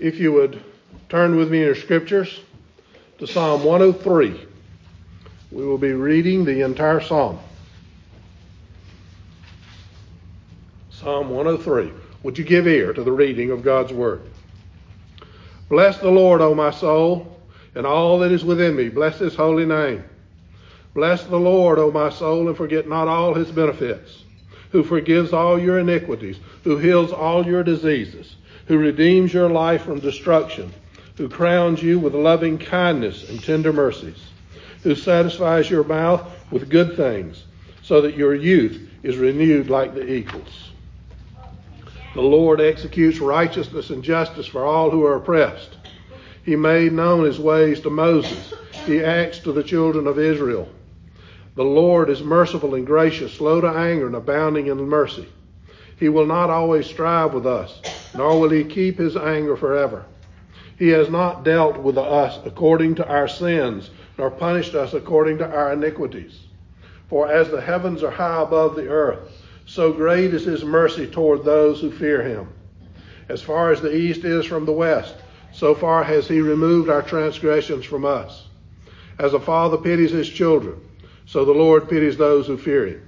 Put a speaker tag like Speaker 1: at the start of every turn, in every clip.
Speaker 1: If you would turn with me in your scriptures to Psalm 103, we will be reading the entire psalm. Psalm 103. Would you give ear to the reading of God's word? Bless the Lord, O my soul, and all that is within me. Bless his holy name. Bless the Lord, O my soul, and forget not all his benefits, who forgives all your iniquities, who heals all your diseases, who redeems your life from destruction, who crowns you with loving kindness and tender mercies, who satisfies your mouth with good things, so that your youth is renewed like the eagles. The Lord executes righteousness and justice for all who are oppressed. He made known his ways to Moses. He acts to the children of Israel. The Lord is merciful and gracious, slow to anger and abounding in mercy. He will not always strive with us, nor will he keep his anger forever. He has not dealt with us according to our sins, nor punished us according to our iniquities. For as the heavens are high above the earth, so great is his mercy toward those who fear him. As far as the east is from the west, so far has he removed our transgressions from us. As a father pities his children, so the Lord pities those who fear him.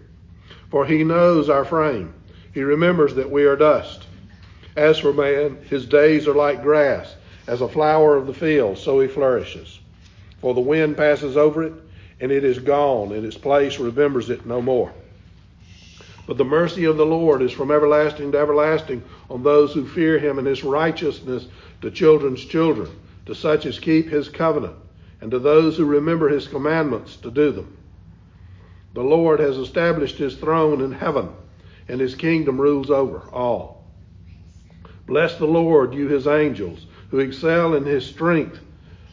Speaker 1: For he knows our frame. He remembers that we are dust. As for man, his days are like grass. As a flower of the field, so he flourishes. For the wind passes over it, and it is gone, and its place remembers it no more. But the mercy of the Lord is from everlasting to everlasting on those who fear him, and his righteousness to children's children, to such as keep his covenant, and to those who remember his commandments to do them. The Lord has established his throne in heaven, and his kingdom rules over all. Bless the Lord, you his angels, who excel in his strength,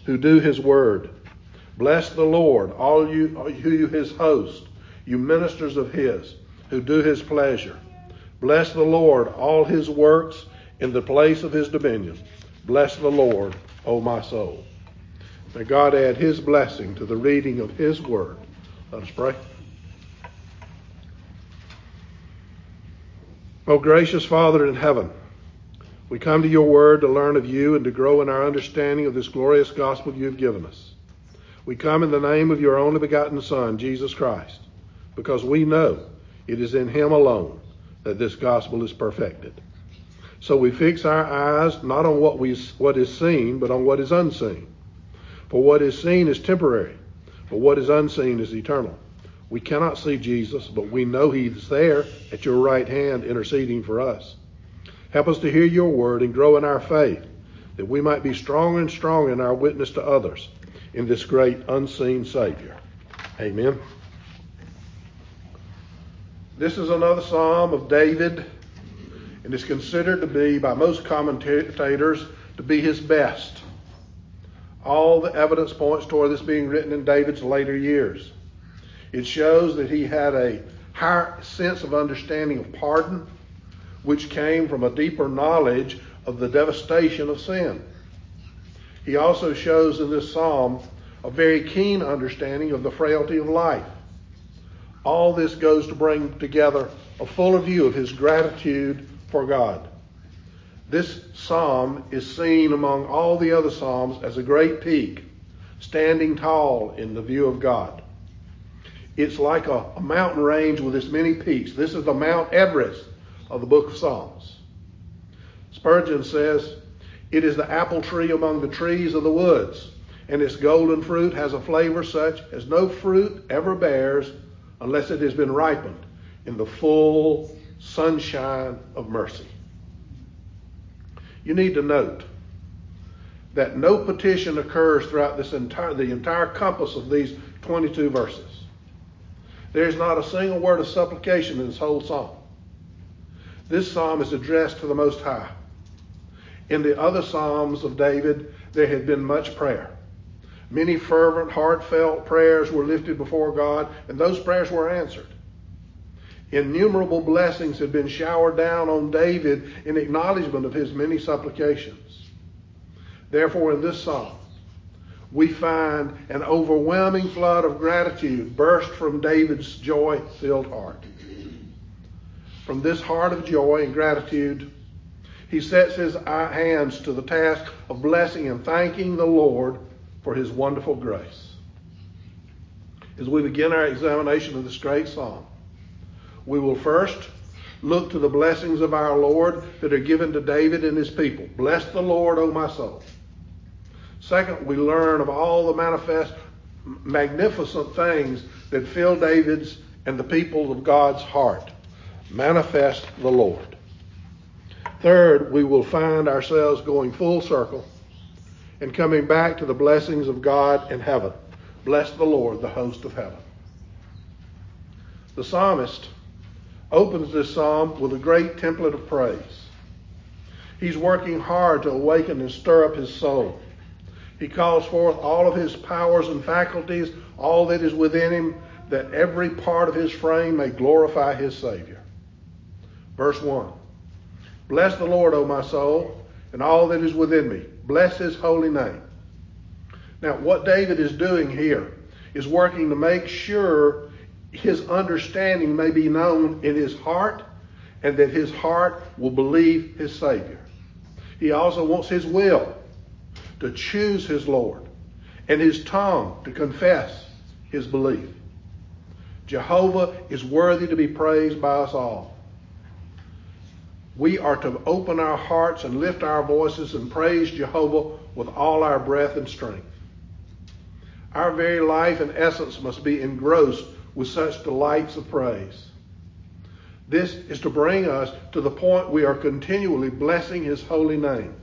Speaker 1: who do his word. Bless the Lord, all you, all you his host, you ministers of his, who do his pleasure. Bless the Lord, all his works in the place of his dominion. Bless the Lord, O my soul. May God add his blessing to the reading of his word. Let us pray. O gracious Father in heaven, we come to your word to learn of you and to grow in our understanding of this glorious gospel you have given us. We come in the name of your only begotten Son, Jesus Christ, because we know it is in him alone that this gospel is perfected. So we fix our eyes not on what, we, what is seen, but on what is unseen. For what is seen is temporary, but what is unseen is eternal. We cannot see Jesus, but we know he's there at your right hand interceding for us. Help us to hear your word and grow in our faith, that we might be strong and strong in our witness to others in this great unseen Savior. Amen. This is another psalm of David, and is considered to be, by most commentators, to be his best. All the evidence points toward this being written in David's later years. It shows that he had a higher sense of understanding of pardon, which came from a deeper knowledge of the devastation of sin. He also shows in this psalm a very keen understanding of the frailty of life. All this goes to bring together a fuller view of his gratitude for God. This psalm is seen among all the other psalms as a great peak, standing tall in the view of God. It's like a, a mountain range with its many peaks. This is the Mount Everest of the book of Psalms. Spurgeon says, It is the apple tree among the trees of the woods, and its golden fruit has a flavor such as no fruit ever bears unless it has been ripened in the full sunshine of mercy. You need to note that no petition occurs throughout this entire the entire compass of these 22 verses. There's not a single word of supplication in this whole psalm. This psalm is addressed to the Most High. In the other psalms of David, there had been much prayer. Many fervent, heartfelt prayers were lifted before God, and those prayers were answered. Innumerable blessings had been showered down on David in acknowledgement of his many supplications. Therefore, in this psalm, we find an overwhelming flood of gratitude burst from David's joy filled heart. From this heart of joy and gratitude, he sets his hands to the task of blessing and thanking the Lord for his wonderful grace. As we begin our examination of this great psalm, we will first look to the blessings of our Lord that are given to David and his people. Bless the Lord, O my soul. Second, we learn of all the manifest, magnificent things that fill David's and the people of God's heart. Manifest the Lord. Third, we will find ourselves going full circle and coming back to the blessings of God in heaven. Bless the Lord, the host of heaven. The psalmist opens this psalm with a great template of praise. He's working hard to awaken and stir up his soul. He calls forth all of his powers and faculties, all that is within him, that every part of his frame may glorify his Savior. Verse 1 Bless the Lord, O my soul, and all that is within me. Bless his holy name. Now, what David is doing here is working to make sure his understanding may be known in his heart and that his heart will believe his Savior. He also wants his will to choose his Lord and his tongue to confess his belief. Jehovah is worthy to be praised by us all. We are to open our hearts and lift our voices and praise Jehovah with all our breath and strength. Our very life and essence must be engrossed with such delights of praise. This is to bring us to the point we are continually blessing His holy name.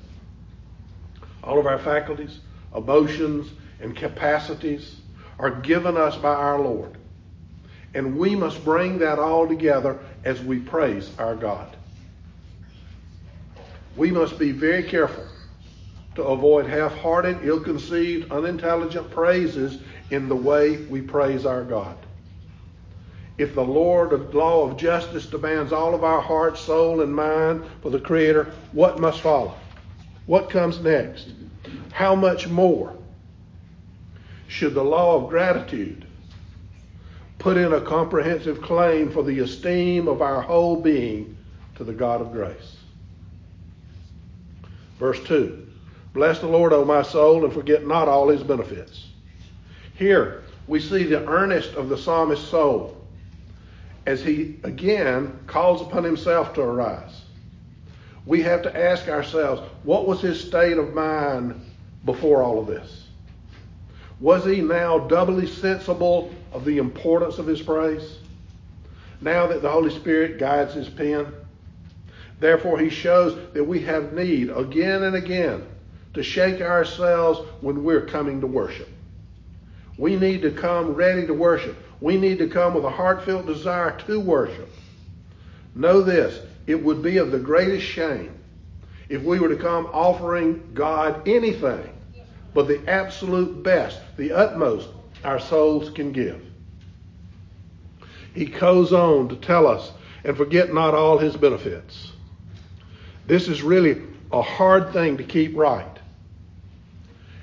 Speaker 1: All of our faculties, emotions, and capacities are given us by our Lord. And we must bring that all together as we praise our God. We must be very careful to avoid half hearted, ill conceived, unintelligent praises in the way we praise our God. If the Lord of law of justice demands all of our heart, soul, and mind for the Creator, what must follow? What comes next? How much more should the law of gratitude put in a comprehensive claim for the esteem of our whole being to the God of grace? Verse 2 Bless the Lord, O my soul, and forget not all his benefits. Here we see the earnest of the psalmist's soul as he again calls upon himself to arise. We have to ask ourselves, what was his state of mind before all of this? Was he now doubly sensible of the importance of his praise? Now that the Holy Spirit guides his pen? Therefore, he shows that we have need again and again to shake ourselves when we're coming to worship. We need to come ready to worship. We need to come with a heartfelt desire to worship. Know this it would be of the greatest shame if we were to come offering God anything but the absolute best, the utmost our souls can give. He goes on to tell us, and forget not all his benefits. This is really a hard thing to keep right.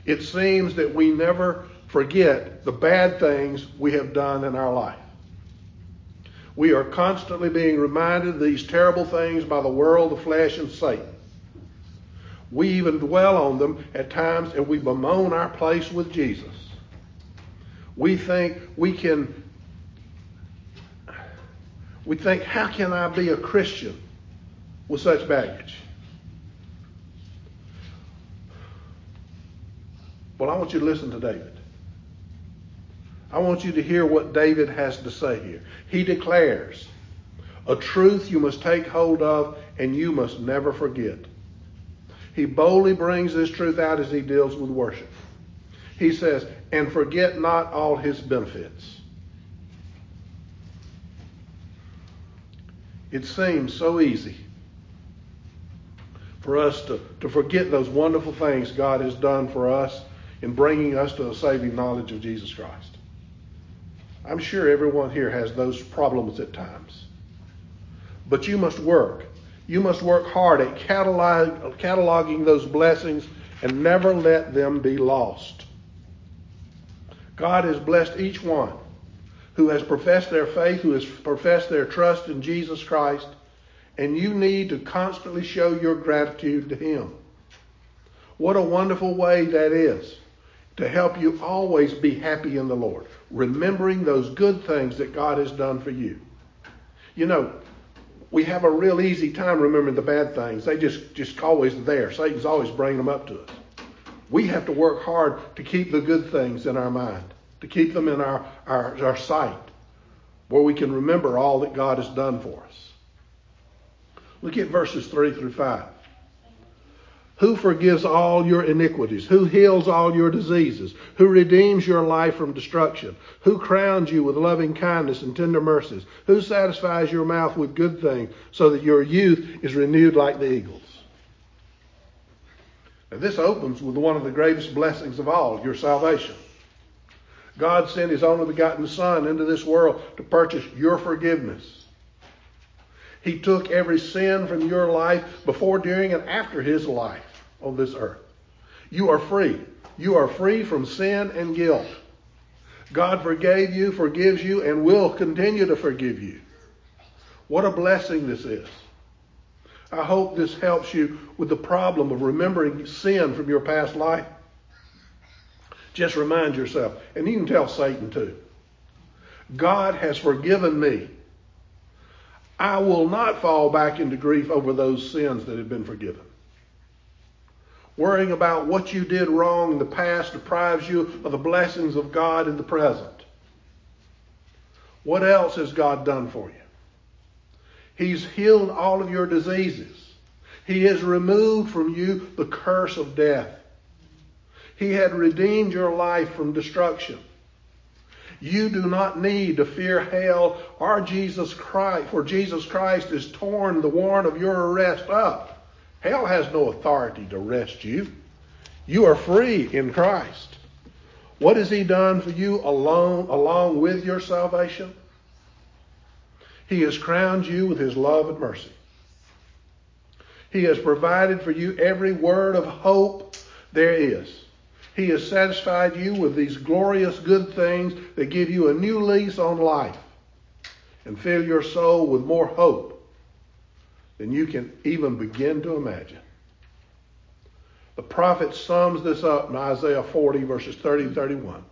Speaker 1: It seems that we never forget the bad things we have done in our life. We are constantly being reminded of these terrible things by the world, the flesh, and Satan. We even dwell on them at times and we bemoan our place with Jesus. We think we can, we think, how can I be a Christian with such baggage? Well, I want you to listen to David. I want you to hear what David has to say here. He declares a truth you must take hold of and you must never forget. He boldly brings this truth out as he deals with worship. He says, and forget not all his benefits. It seems so easy for us to, to forget those wonderful things God has done for us in bringing us to the saving knowledge of Jesus Christ. I'm sure everyone here has those problems at times. But you must work. You must work hard at catalog, cataloging those blessings and never let them be lost. God has blessed each one who has professed their faith, who has professed their trust in Jesus Christ, And you need to constantly show your gratitude to Him. What a wonderful way that is to help you always be happy in the Lord, remembering those good things that God has done for you. You know, we have a real easy time remembering the bad things. They just just always there. Satan's always bringing them up to us. We have to work hard to keep the good things in our mind, to keep them in our, our, our sight, where we can remember all that God has done for us. Look at verses 3 through 5. Who forgives all your iniquities? Who heals all your diseases? Who redeems your life from destruction? Who crowns you with loving kindness and tender mercies? Who satisfies your mouth with good things so that your youth is renewed like the eagles? Now, this opens with one of the greatest blessings of all, your salvation. God sent his only begotten Son into this world to purchase your forgiveness. He took every sin from your life before, during, and after his life on this earth. You are free. You are free from sin and guilt. God forgave you, forgives you, and will continue to forgive you. What a blessing this is. I hope this helps you with the problem of remembering sin from your past life. Just remind yourself, and you can tell Satan too. God has forgiven me I will not fall back into grief over those sins that have been forgiven. Worrying about what you did wrong in the past deprives you of the blessings of God in the present. What else has God done for you? He's healed all of your diseases. He has removed from you the curse of death. He had redeemed your life from destruction. You do not need to fear hell or Jesus Christ, for Jesus Christ has torn the warrant of your arrest up. Hell has no authority to arrest you. You are free in Christ. What has He done for you alone, along with your salvation? He has crowned you with His love and mercy. He has provided for you every word of hope there is. He has satisfied you with these glorious good things that give you a new lease on life and fill your soul with more hope than you can even begin to imagine. The prophet sums this up in Isaiah 40, verses 30 and 31.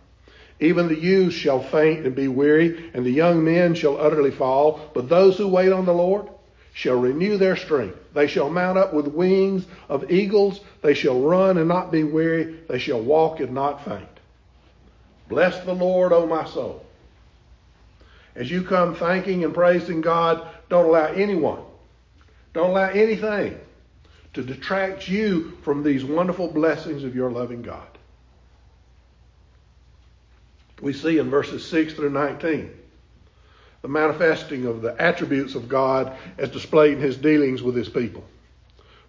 Speaker 1: Even the youth shall faint and be weary, and the young men shall utterly fall. But those who wait on the Lord shall renew their strength. They shall mount up with wings of eagles. They shall run and not be weary. They shall walk and not faint. Bless the Lord, O my soul. As you come thanking and praising God, don't allow anyone, don't allow anything to detract you from these wonderful blessings of your loving God. We see in verses 6 through 19 the manifesting of the attributes of God as displayed in his dealings with his people.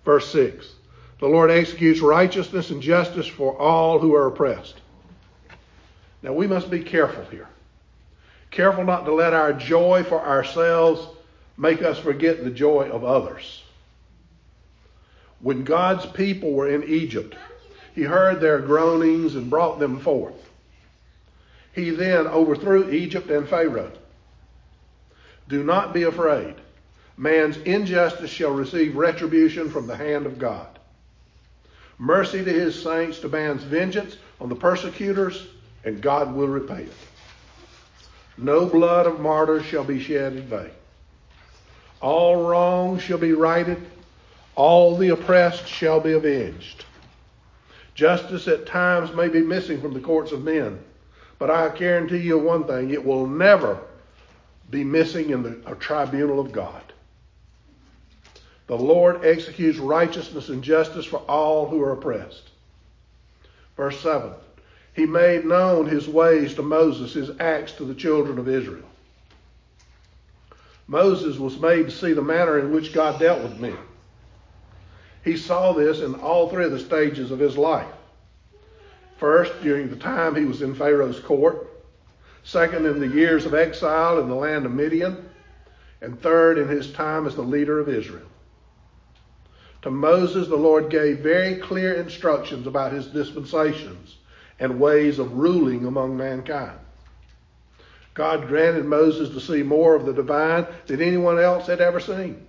Speaker 1: Verse 6 The Lord executes righteousness and justice for all who are oppressed. Now we must be careful here. Careful not to let our joy for ourselves make us forget the joy of others. When God's people were in Egypt, he heard their groanings and brought them forth. He then overthrew Egypt and Pharaoh. Do not be afraid. Man's injustice shall receive retribution from the hand of God. Mercy to his saints demands vengeance on the persecutors, and God will repay it. No blood of martyrs shall be shed in vain. All wrongs shall be righted, all the oppressed shall be avenged. Justice at times may be missing from the courts of men, but I guarantee you one thing it will never be missing in the tribunal of God. The Lord executes righteousness and justice for all who are oppressed. Verse 7 He made known his ways to Moses, his acts to the children of Israel. Moses was made to see the manner in which God dealt with men. He saw this in all three of the stages of his life. First, during the time he was in Pharaoh's court. Second, in the years of exile in the land of Midian. And third, in his time as the leader of Israel. To Moses, the Lord gave very clear instructions about his dispensations and ways of ruling among mankind. God granted Moses to see more of the divine than anyone else had ever seen.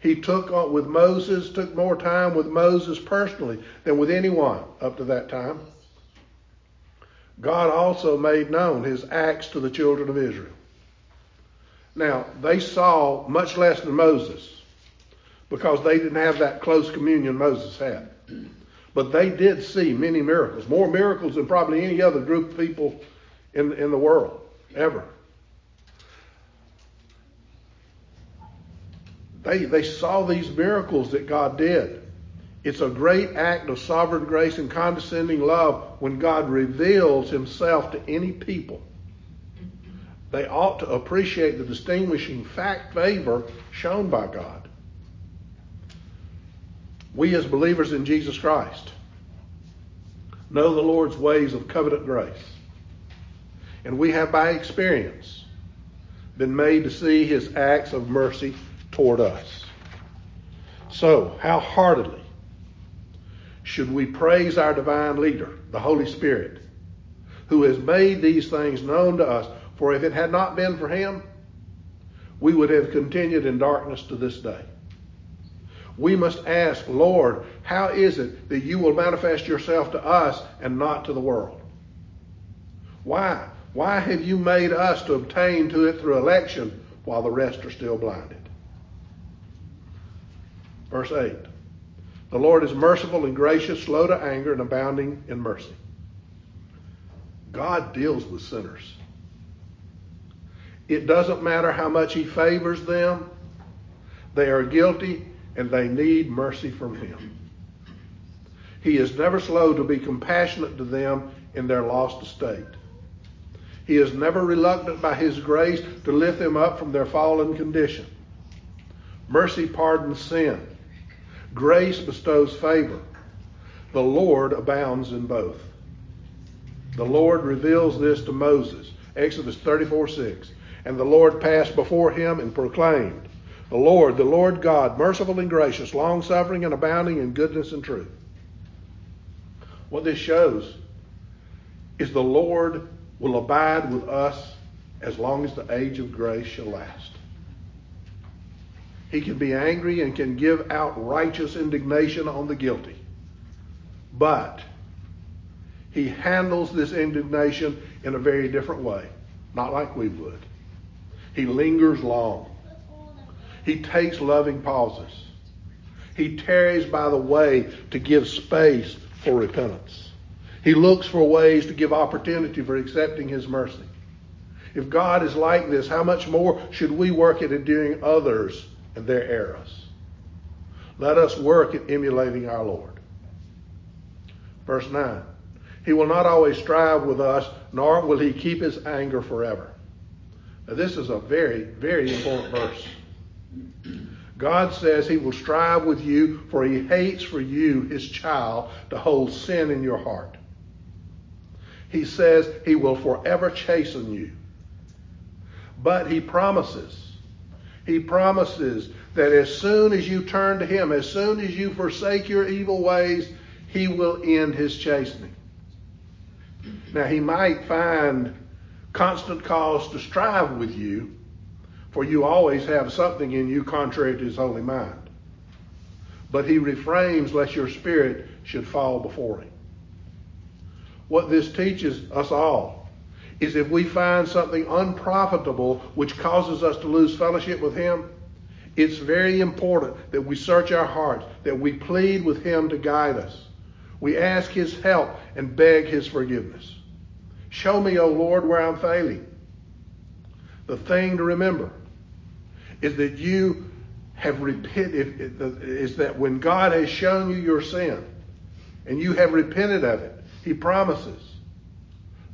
Speaker 1: He took with Moses, took more time with Moses personally than with anyone up to that time. God also made known his acts to the children of Israel. Now, they saw much less than Moses because they didn't have that close communion Moses had. But they did see many miracles, more miracles than probably any other group of people in, in the world ever. They, they saw these miracles that God did. It's a great act of sovereign grace and condescending love when God reveals himself to any people. They ought to appreciate the distinguishing fact favor shown by God. We as believers in Jesus Christ know the Lord's ways of covenant grace. And we have by experience been made to see his acts of mercy toward us. So, how heartily should we praise our divine leader, the Holy Spirit, who has made these things known to us? For if it had not been for him, we would have continued in darkness to this day. We must ask, Lord, how is it that you will manifest yourself to us and not to the world? Why? Why have you made us to obtain to it through election while the rest are still blinded? Verse 8 The Lord is merciful and gracious, slow to anger, and abounding in mercy. God deals with sinners. It doesn't matter how much He favors them, they are guilty and they need mercy from Him. He is never slow to be compassionate to them in their lost estate. He is never reluctant by His grace to lift them up from their fallen condition. Mercy pardons sin. Grace bestows favor. The Lord abounds in both. The Lord reveals this to Moses. Exodus 34 6. And the Lord passed before him and proclaimed, The Lord, the Lord God, merciful and gracious, long suffering and abounding in goodness and truth. What this shows is the Lord will abide with us as long as the age of grace shall last. He can be angry and can give out righteous indignation on the guilty. But he handles this indignation in a very different way, not like we would. He lingers long. He takes loving pauses. He tarries by the way to give space for repentance. He looks for ways to give opportunity for accepting his mercy. If God is like this, how much more should we work at endearing others and their errors. Let us work at emulating our Lord. Verse 9 He will not always strive with us, nor will he keep his anger forever. Now, this is a very, very important verse. God says he will strive with you, for he hates for you, his child, to hold sin in your heart. He says he will forever chasten you. But he promises he promises that as soon as you turn to Him, as soon as you forsake your evil ways, He will end His chastening. Now, He might find constant cause to strive with you, for you always have something in you contrary to His holy mind. But He refrains lest your spirit should fall before Him. What this teaches us all is if we find something unprofitable which causes us to lose fellowship with Him, it's very important that we search our hearts, that we plead with Him to guide us. We ask His help and beg His forgiveness. Show me, O Lord, where I'm failing. The thing to remember is that you have repented, is that when God has shown you your sin and you have repented of it, He promises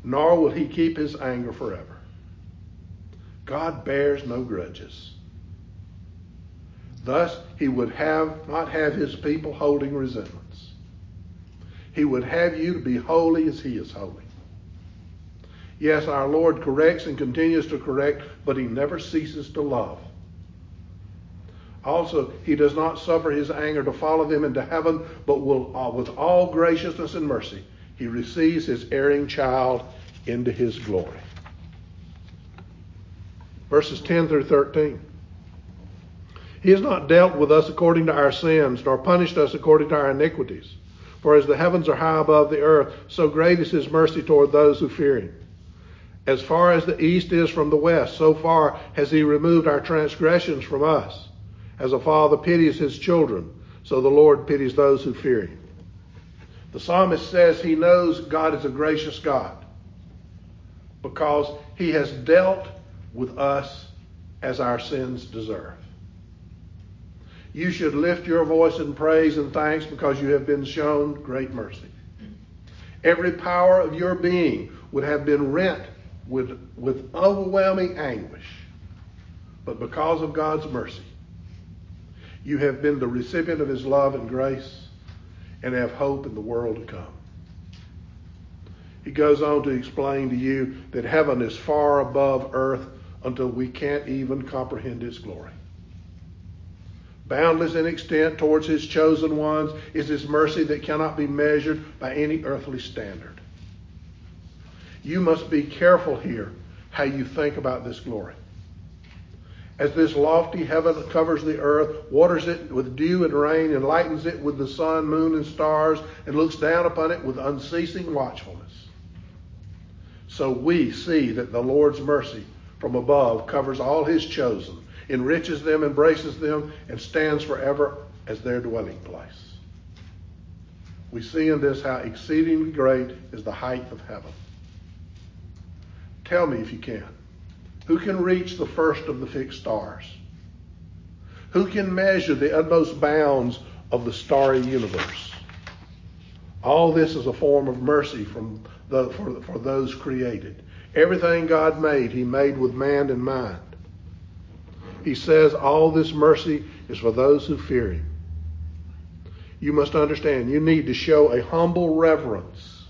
Speaker 1: nor will he keep his anger forever. God bears no grudges. Thus, he would have not have his people holding resentments. He would have you to be holy as he is holy. Yes, our Lord corrects and continues to correct, but he never ceases to love. Also, he does not suffer his anger to follow them into heaven, but will, uh, with all graciousness and mercy, he receives his erring child into his glory. Verses 10 through 13. He has not dealt with us according to our sins, nor punished us according to our iniquities. For as the heavens are high above the earth, so great is his mercy toward those who fear him. As far as the east is from the west, so far has he removed our transgressions from us. As a father pities his children, so the Lord pities those who fear him. The psalmist says he knows God is a gracious God because he has dealt with us as our sins deserve. You should lift your voice in praise and thanks because you have been shown great mercy. Every power of your being would have been rent with, with overwhelming anguish. But because of God's mercy, you have been the recipient of his love and grace and have hope in the world to come. He goes on to explain to you that heaven is far above earth until we can't even comprehend its glory. Boundless in extent towards his chosen ones is his mercy that cannot be measured by any earthly standard. You must be careful here how you think about this glory. As this lofty heaven covers the earth, waters it with dew and rain, enlightens it with the sun, moon, and stars, and looks down upon it with unceasing watchfulness. So we see that the Lord's mercy from above covers all his chosen, enriches them, embraces them, and stands forever as their dwelling place. We see in this how exceedingly great is the height of heaven. Tell me if you can. Who can reach the first of the fixed stars? Who can measure the utmost bounds of the starry universe? All this is a form of mercy from the, for, for those created. Everything God made, He made with man in mind. He says all this mercy is for those who fear Him. You must understand, you need to show a humble reverence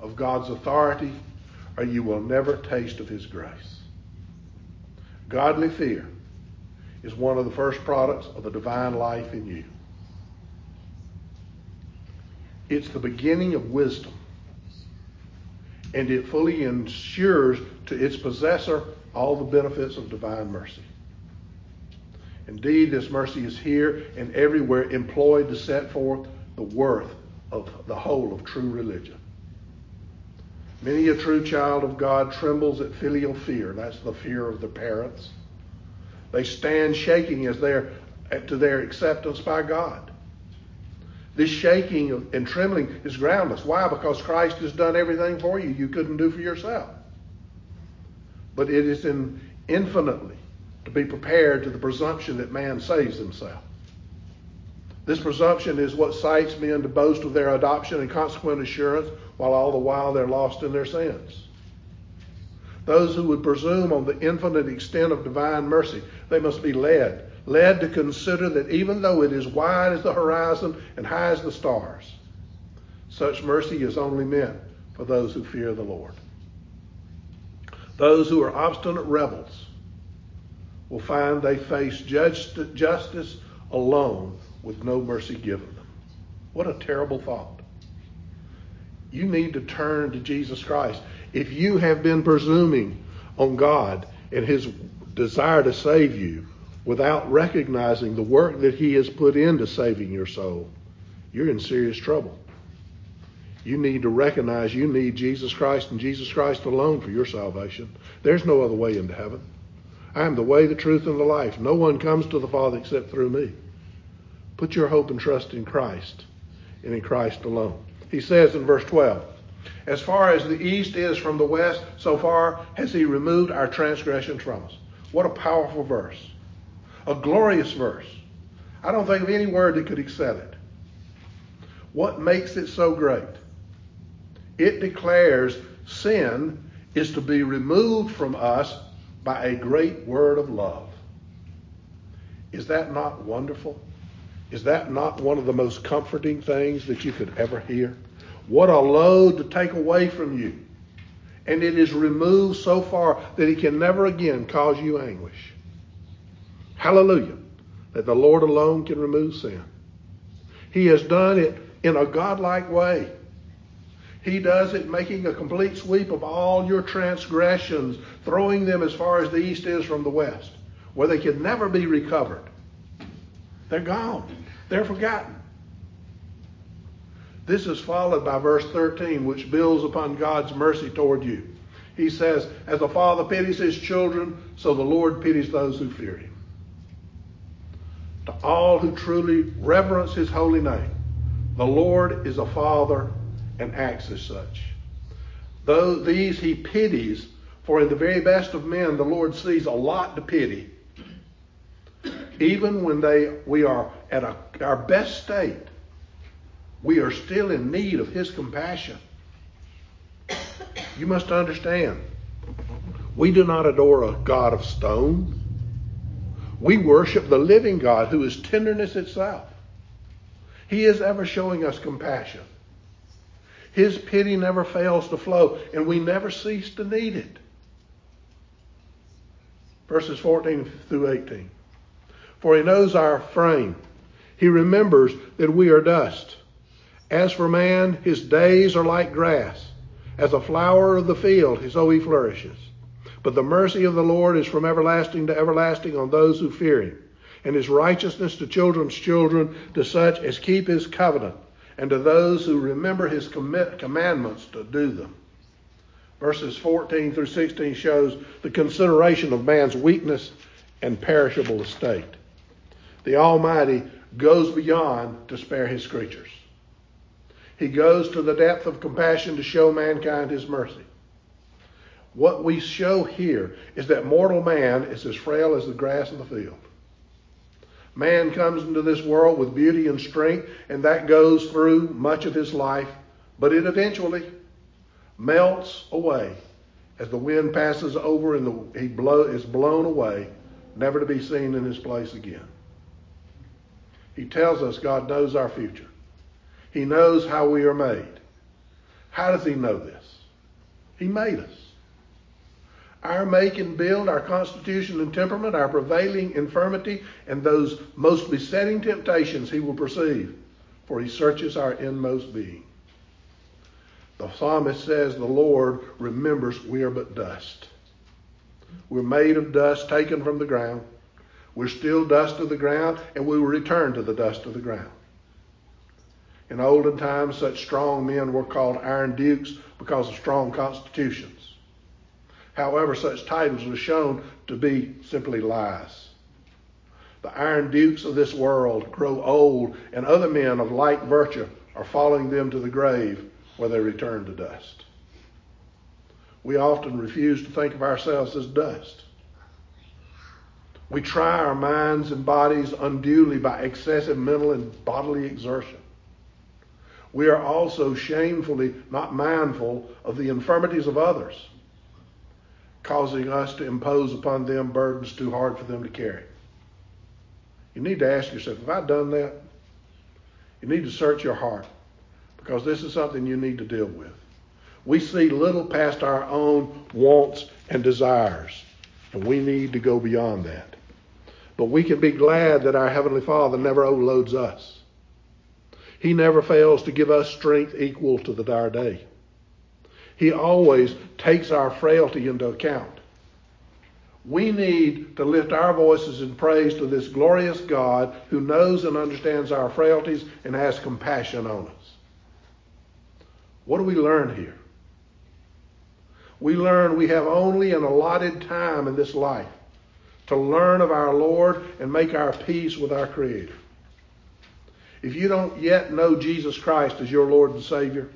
Speaker 1: of God's authority, or you will never taste of His grace. Godly fear is one of the first products of the divine life in you. It's the beginning of wisdom, and it fully ensures to its possessor all the benefits of divine mercy. Indeed, this mercy is here and everywhere employed to set forth the worth of the whole of true religion. Many a true child of God trembles at filial fear. That's the fear of the parents. They stand shaking as they're to their acceptance by God. This shaking and trembling is groundless. Why? Because Christ has done everything for you you couldn't do for yourself. But it is in infinitely to be prepared to the presumption that man saves himself. This presumption is what cites men to boast of their adoption and consequent assurance, while all the while they're lost in their sins. Those who would presume on the infinite extent of divine mercy, they must be led, led to consider that even though it is wide as the horizon and high as the stars, such mercy is only meant for those who fear the Lord. Those who are obstinate rebels will find they face justice alone with no mercy given. What a terrible thought. You need to turn to Jesus Christ. If you have been presuming on God and his desire to save you without recognizing the work that he has put into saving your soul, you're in serious trouble. You need to recognize you need Jesus Christ and Jesus Christ alone for your salvation. There's no other way into heaven. I am the way, the truth, and the life. No one comes to the Father except through me. Put your hope and trust in Christ and in Christ alone. He says in verse 12, As far as the east is from the west, so far has he removed our transgressions from us. What a powerful verse. A glorious verse. I don't think of any word that could excel it. What makes it so great? It declares sin is to be removed from us by a great word of love. Is that not wonderful? Is that not one of the most comforting things that you could ever hear? What a load to take away from you. And it is removed so far that it can never again cause you anguish. Hallelujah. That the Lord alone can remove sin. He has done it in a godlike way. He does it making a complete sweep of all your transgressions, throwing them as far as the east is from the west, where they can never be recovered. They're gone. They're forgotten. This is followed by verse 13, which builds upon God's mercy toward you. He says, As the Father pities his children, so the Lord pities those who fear him. To all who truly reverence his holy name, the Lord is a Father and acts as such. Though these he pities, for in the very best of men the Lord sees a lot to pity. Even when they we are at a, our best state, we are still in need of his compassion. You must understand, we do not adore a God of stone. We worship the living God who is tenderness itself. He is ever showing us compassion. His pity never fails to flow, and we never cease to need it. Verses 14 through 18. For he knows our frame. He remembers that we are dust. As for man, his days are like grass. As a flower of the field, so he flourishes. But the mercy of the Lord is from everlasting to everlasting on those who fear him, and his righteousness to children's children, to such as keep his covenant, and to those who remember his commandments to do them. Verses 14 through 16 shows the consideration of man's weakness and perishable estate. The Almighty goes beyond to spare his creatures. He goes to the depth of compassion to show mankind his mercy. What we show here is that mortal man is as frail as the grass of the field. Man comes into this world with beauty and strength, and that goes through much of his life, but it eventually melts away as the wind passes over and the, he blow, is blown away, never to be seen in his place again. He tells us God knows our future. He knows how we are made. How does he know this? He made us. Our make and build, our constitution and temperament, our prevailing infirmity, and those most besetting temptations he will perceive, for he searches our inmost being. The psalmist says, The Lord remembers we are but dust. We're made of dust taken from the ground. We're still dust of the ground, and we will return to the dust of the ground. In olden times, such strong men were called Iron Dukes because of strong constitutions. However, such titles were shown to be simply lies. The Iron Dukes of this world grow old, and other men of like virtue are following them to the grave where they return to dust. We often refuse to think of ourselves as dust. We try our minds and bodies unduly by excessive mental and bodily exertion we are also shamefully not mindful of the infirmities of others, causing us to impose upon them burdens too hard for them to carry. You need to ask yourself, have I done that? You need to search your heart because this is something you need to deal with. We see little past our own wants and desires, and we need to go beyond that. But we can be glad that our Heavenly Father never overloads us. He never fails to give us strength equal to the dire day. He always takes our frailty into account. We need to lift our voices in praise to this glorious God who knows and understands our frailties and has compassion on us. What do we learn here? We learn we have only an allotted time in this life to learn of our Lord and make our peace with our Creator. If you don't yet know Jesus Christ as your Lord and Savior,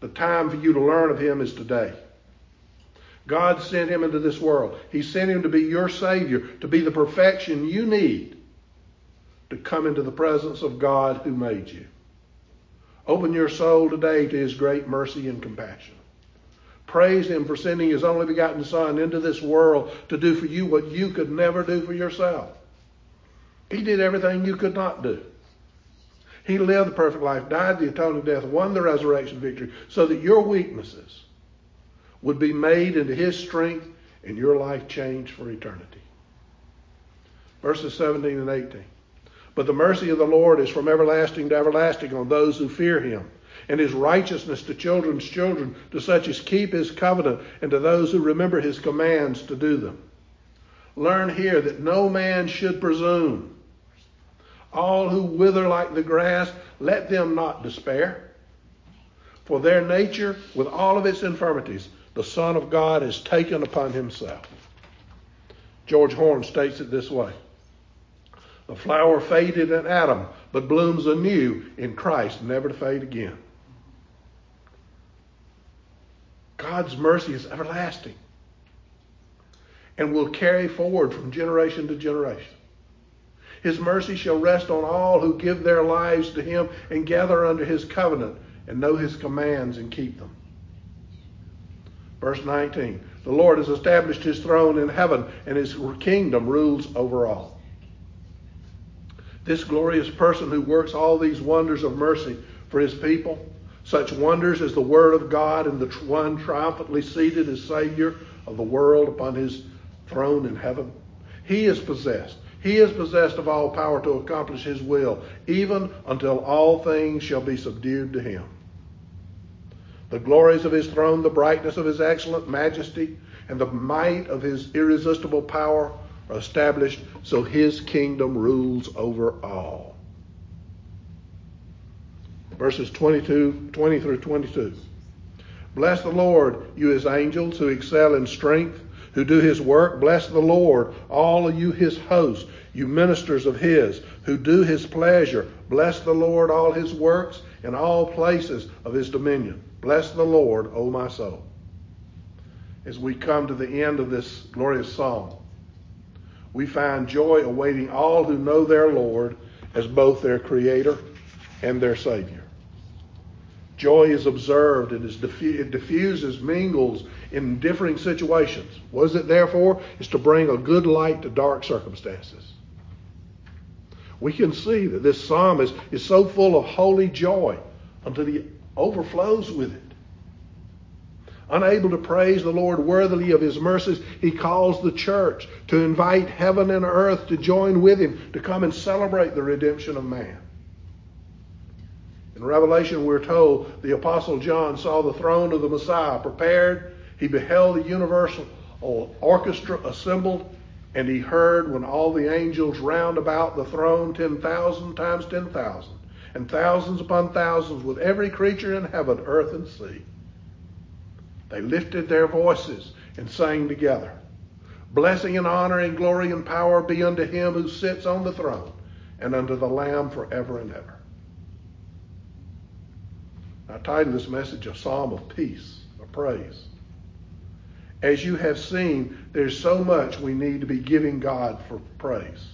Speaker 1: the time for you to learn of Him is today. God sent Him into this world. He sent Him to be your Savior, to be the perfection you need to come into the presence of God who made you. Open your soul today to His great mercy and compassion. Praise Him for sending His only begotten Son into this world to do for you what you could never do for yourself. He did everything you could not do. He lived the perfect life, died the atoning death, won the resurrection victory, so that your weaknesses would be made into his strength and your life changed for eternity. Verses 17 and 18. But the mercy of the Lord is from everlasting to everlasting on those who fear him, and his righteousness to children's children, to such as keep his covenant, and to those who remember his commands to do them. Learn here that no man should presume All who wither like the grass, let them not despair. For their nature, with all of its infirmities, the Son of God has taken upon himself. George Horne states it this way The flower faded in Adam, but blooms anew in Christ, never to fade again. God's mercy is everlasting and will carry forward from generation to generation. His mercy shall rest on all who give their lives to him and gather under his covenant and know his commands and keep them. Verse 19 The Lord has established his throne in heaven, and his kingdom rules over all. This glorious person who works all these wonders of mercy for his people, such wonders as the Word of God and the one triumphantly seated as Savior of the world upon his throne in heaven, he is possessed. He is possessed of all power to accomplish his will, even until all things shall be subdued to him. The glories of his throne, the brightness of his excellent majesty, and the might of his irresistible power are established so his kingdom rules over all. Verses 22, 20 through 22. Bless the Lord, you his angels who excel in strength, who do his work. Bless the Lord, all of you his hosts, you ministers of his, who do his pleasure. Bless the Lord, all his works, in all places of his dominion. Bless the Lord, O my soul. As we come to the end of this glorious psalm, we find joy awaiting all who know their Lord as both their Creator and their Savior. Joy is observed, it, is diffu- it diffuses, mingles in differing situations. What is it there for? It's to bring a good light to dark circumstances. We can see that this psalm is, is so full of holy joy until he overflows with it. Unable to praise the Lord worthily of his mercies, he calls the church to invite heaven and earth to join with him to come and celebrate the redemption of man. In Revelation, we're told the Apostle John saw the throne of the Messiah prepared. He beheld the universal orchestra assembled, and he heard when all the angels round about the throne, 10,000 times 10,000, and thousands upon thousands with every creature in heaven, earth, and sea. They lifted their voices and sang together. Blessing and honor and glory and power be unto him who sits on the throne and unto the Lamb forever and ever. I titled this message a psalm of peace, of praise. As you have seen, there's so much we need to be giving God for praise.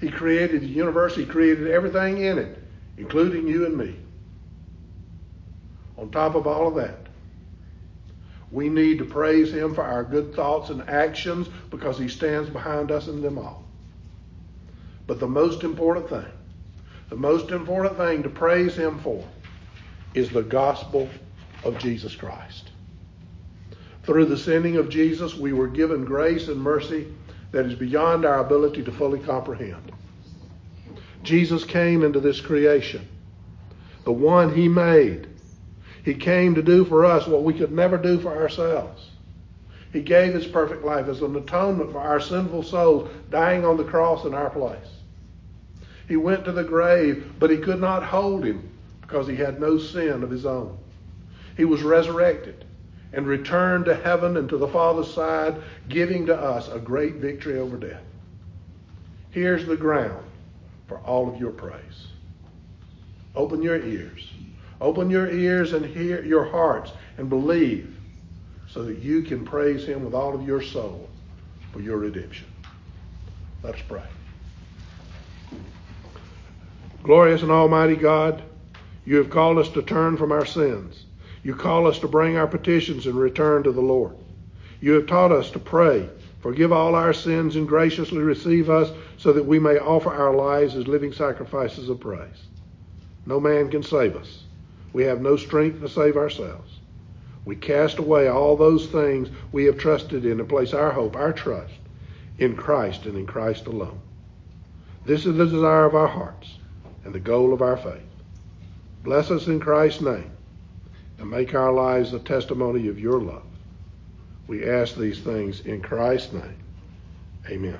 Speaker 1: He created the universe, He created everything in it, including you and me. On top of all of that, we need to praise Him for our good thoughts and actions because He stands behind us in them all. But the most important thing, the most important thing to praise Him for is the gospel of Jesus Christ. Through the sending of Jesus, we were given grace and mercy that is beyond our ability to fully comprehend. Jesus came into this creation, the one he made. He came to do for us what we could never do for ourselves. He gave his perfect life as an atonement for our sinful souls, dying on the cross in our place. He went to the grave, but he could not hold him because he had no sin of his own. He was resurrected and returned to heaven and to the Father's side, giving to us a great victory over death. Here's the ground for all of your praise. Open your ears. Open your ears and hear your hearts and believe so that you can praise him with all of your soul for your redemption. Let's pray. Glorious and almighty God, you have called us to turn from our sins you call us to bring our petitions and return to the Lord. You have taught us to pray, forgive all our sins, and graciously receive us so that we may offer our lives as living sacrifices of praise. No man can save us. We have no strength to save ourselves. We cast away all those things we have trusted in and place our hope, our trust in Christ and in Christ alone. This is the desire of our hearts and the goal of our faith. Bless us in Christ's name and make our lives a testimony of your love. We ask these things in Christ's name. Amen.